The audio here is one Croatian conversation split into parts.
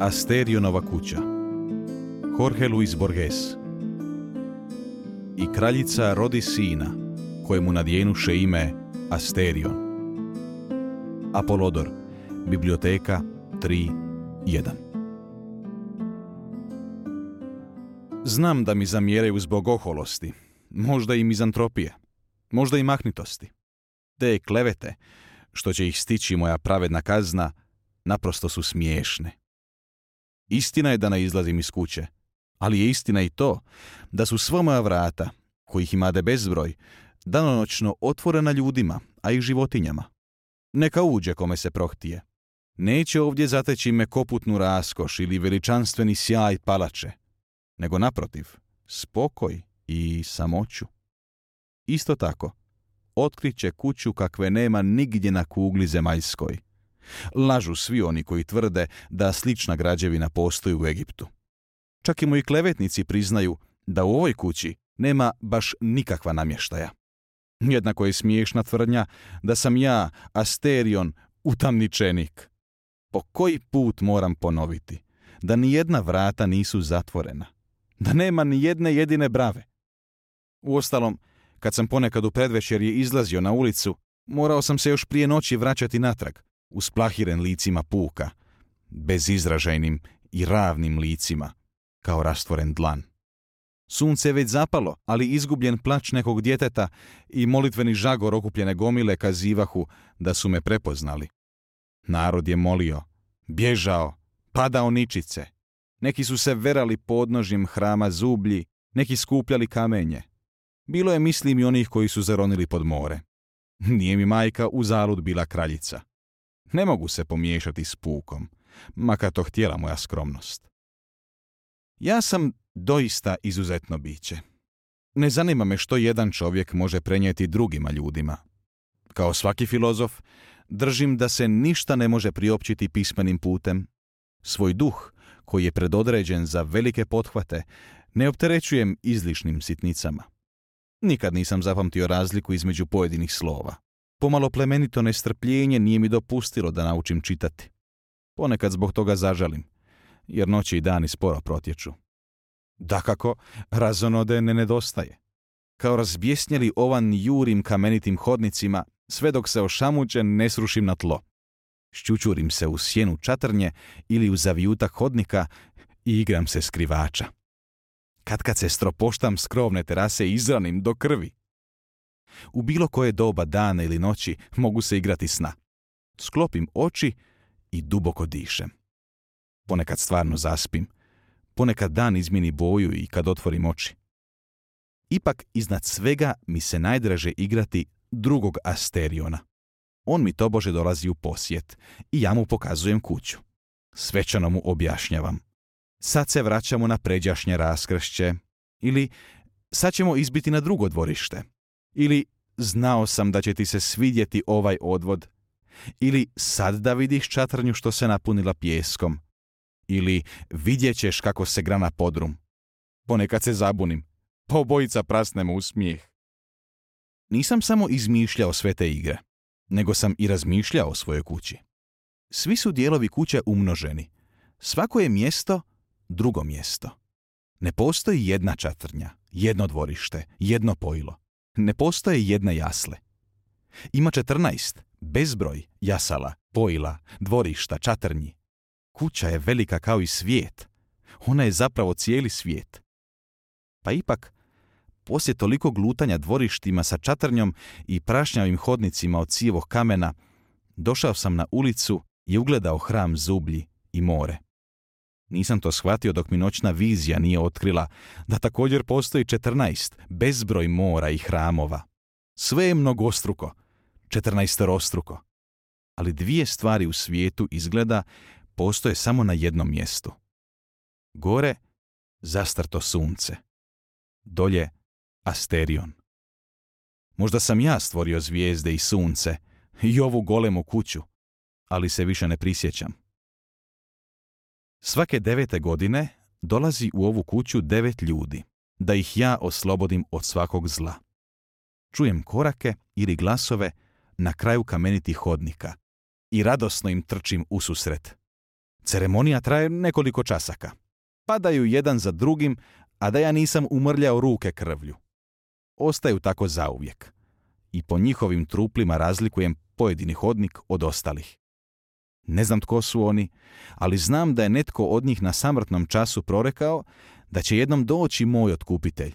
Asterionova kuća Jorge Luis Borges I kraljica rodi sina, kojemu nadjenuše ime Asterion. Apolodor, biblioteka 3.1 Znam da mi zamjeraju zbog oholosti, možda i mizantropije, možda i mahnitosti. Te klevete, što će ih stići moja pravedna kazna, naprosto su smiješne. Istina je da ne izlazim iz kuće, ali je istina i to da su sva moja vrata, kojih imade bezbroj, danonoćno otvorena ljudima, a i životinjama. Neka uđe kome se prohtije. Neće ovdje zateći me koputnu raskoš ili veličanstveni sjaj palače, nego naprotiv, spokoj i samoću. Isto tako, otkriće kuću kakve nema nigdje na kugli zemaljskoj. Lažu svi oni koji tvrde da slična građevina postoji u Egiptu. Čak i moji klevetnici priznaju da u ovoj kući nema baš nikakva namještaja. Jednako je smiješna tvrdnja da sam ja, Asterion, utamničenik. Po koji put moram ponoviti da ni jedna vrata nisu zatvorena, da nema ni jedne jedine brave. Uostalom, kad sam ponekad u predvečerje izlazio na ulicu, morao sam se još prije noći vraćati natrag, usplahiren licima puka, bezizražajnim i ravnim licima, kao rastvoren dlan. Sunce je već zapalo, ali izgubljen plać nekog djeteta i molitveni žagor okupljene gomile kazivahu da su me prepoznali. Narod je molio, bježao, padao ničice. Neki su se verali podnožjem hrama zublji, neki skupljali kamenje. Bilo je mislim i onih koji su zaronili pod more. Nije mi majka u zalud bila kraljica. Ne mogu se pomiješati s pukom, makar to htjela moja skromnost. Ja sam doista izuzetno biće. Ne zanima me što jedan čovjek može prenijeti drugima ljudima. Kao svaki filozof, držim da se ništa ne može priopćiti pismenim putem. Svoj duh, koji je predodređen za velike pothvate, ne opterećujem izlišnim sitnicama. Nikad nisam zapamtio razliku između pojedinih slova. Pomalo plemenito nestrpljenje nije mi dopustilo da naučim čitati. Ponekad zbog toga zažalim, jer noći i dani sporo protječu. Dakako, razonode ne nedostaje. Kao razbjesnjeli ovan jurim kamenitim hodnicima, sve dok se ošamućen ne srušim na tlo. Šćučurim se u sjenu čatrnje ili u zavijutak hodnika i igram se skrivača. Kad kad se stropoštam skrovne terase izranim do krvi. U bilo koje doba dana ili noći mogu se igrati sna. Sklopim oči i duboko dišem. Ponekad stvarno zaspim. Ponekad dan izmini boju i kad otvorim oči. Ipak iznad svega mi se najdraže igrati drugog Asteriona. On mi tobože dolazi u posjet i ja mu pokazujem kuću. Svečano mu objašnjavam. Sad se vraćamo na pređašnje raskršće. Ili sad ćemo izbiti na drugo dvorište. Ili znao sam da će ti se svidjeti ovaj odvod. Ili sad da vidiš čatrnju što se napunila pjeskom. Ili vidjet ćeš kako se grana podrum. Ponekad se zabunim. Pa obojica prasnemo u smijeh. Nisam samo izmišljao sve te igre, nego sam i razmišljao o svojoj kući. Svi su dijelovi kuće umnoženi. Svako je mjesto drugo mjesto. Ne postoji jedna čatrnja, jedno dvorište, jedno pojilo. Ne postoje jedne jasle. Ima četrnaest, bezbroj jasala, pojila, dvorišta, čatrnji. Kuća je velika kao i svijet. Ona je zapravo cijeli svijet. Pa ipak, poslije toliko glutanja dvorištima sa čatrnjom i prašnjavim hodnicima od cijevog kamena, došao sam na ulicu i ugledao hram zublji i more. Nisam to shvatio dok mi noćna vizija nije otkrila da također postoji 14 bezbroj mora i hramova. Sve je mnogostruko, četrnaestorostruko. Ali dvije stvari u svijetu izgleda postoje samo na jednom mjestu. Gore zastrto sunce. Dolje Asterion. Možda sam ja stvorio zvijezde i sunce i ovu golemu kuću, ali se više ne prisjećam. Svake devete godine dolazi u ovu kuću devet ljudi, da ih ja oslobodim od svakog zla. Čujem korake ili glasove na kraju kamenitih hodnika i radosno im trčim ususret. Ceremonija traje nekoliko časaka. Padaju jedan za drugim, a da ja nisam umrljao ruke krvlju. Ostaju tako zauvijek. I po njihovim truplima razlikujem pojedini hodnik od ostalih. Ne znam tko su oni, ali znam da je netko od njih na samrtnom času prorekao da će jednom doći moj otkupitelj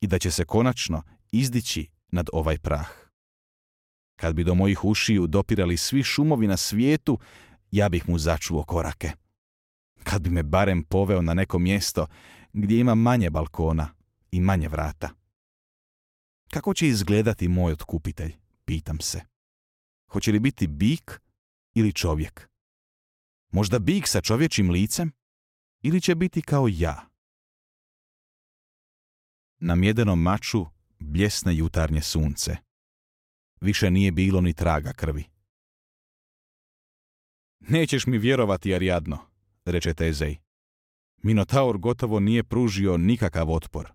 i da će se konačno izdići nad ovaj prah. Kad bi do mojih ušiju dopirali svi šumovi na svijetu, ja bih mu začuo korake. Kad bi me barem poveo na neko mjesto gdje ima manje balkona i manje vrata. Kako će izgledati moj otkupitelj, pitam se. Hoće li biti bik ili čovjek? Možda bik sa čovječim licem? Ili će biti kao ja? Na mjedenom maču bljesne jutarnje sunce. Više nije bilo ni traga krvi. Nećeš mi vjerovati, Ariadno, reče Tezej. Minotaur gotovo nije pružio nikakav otpor.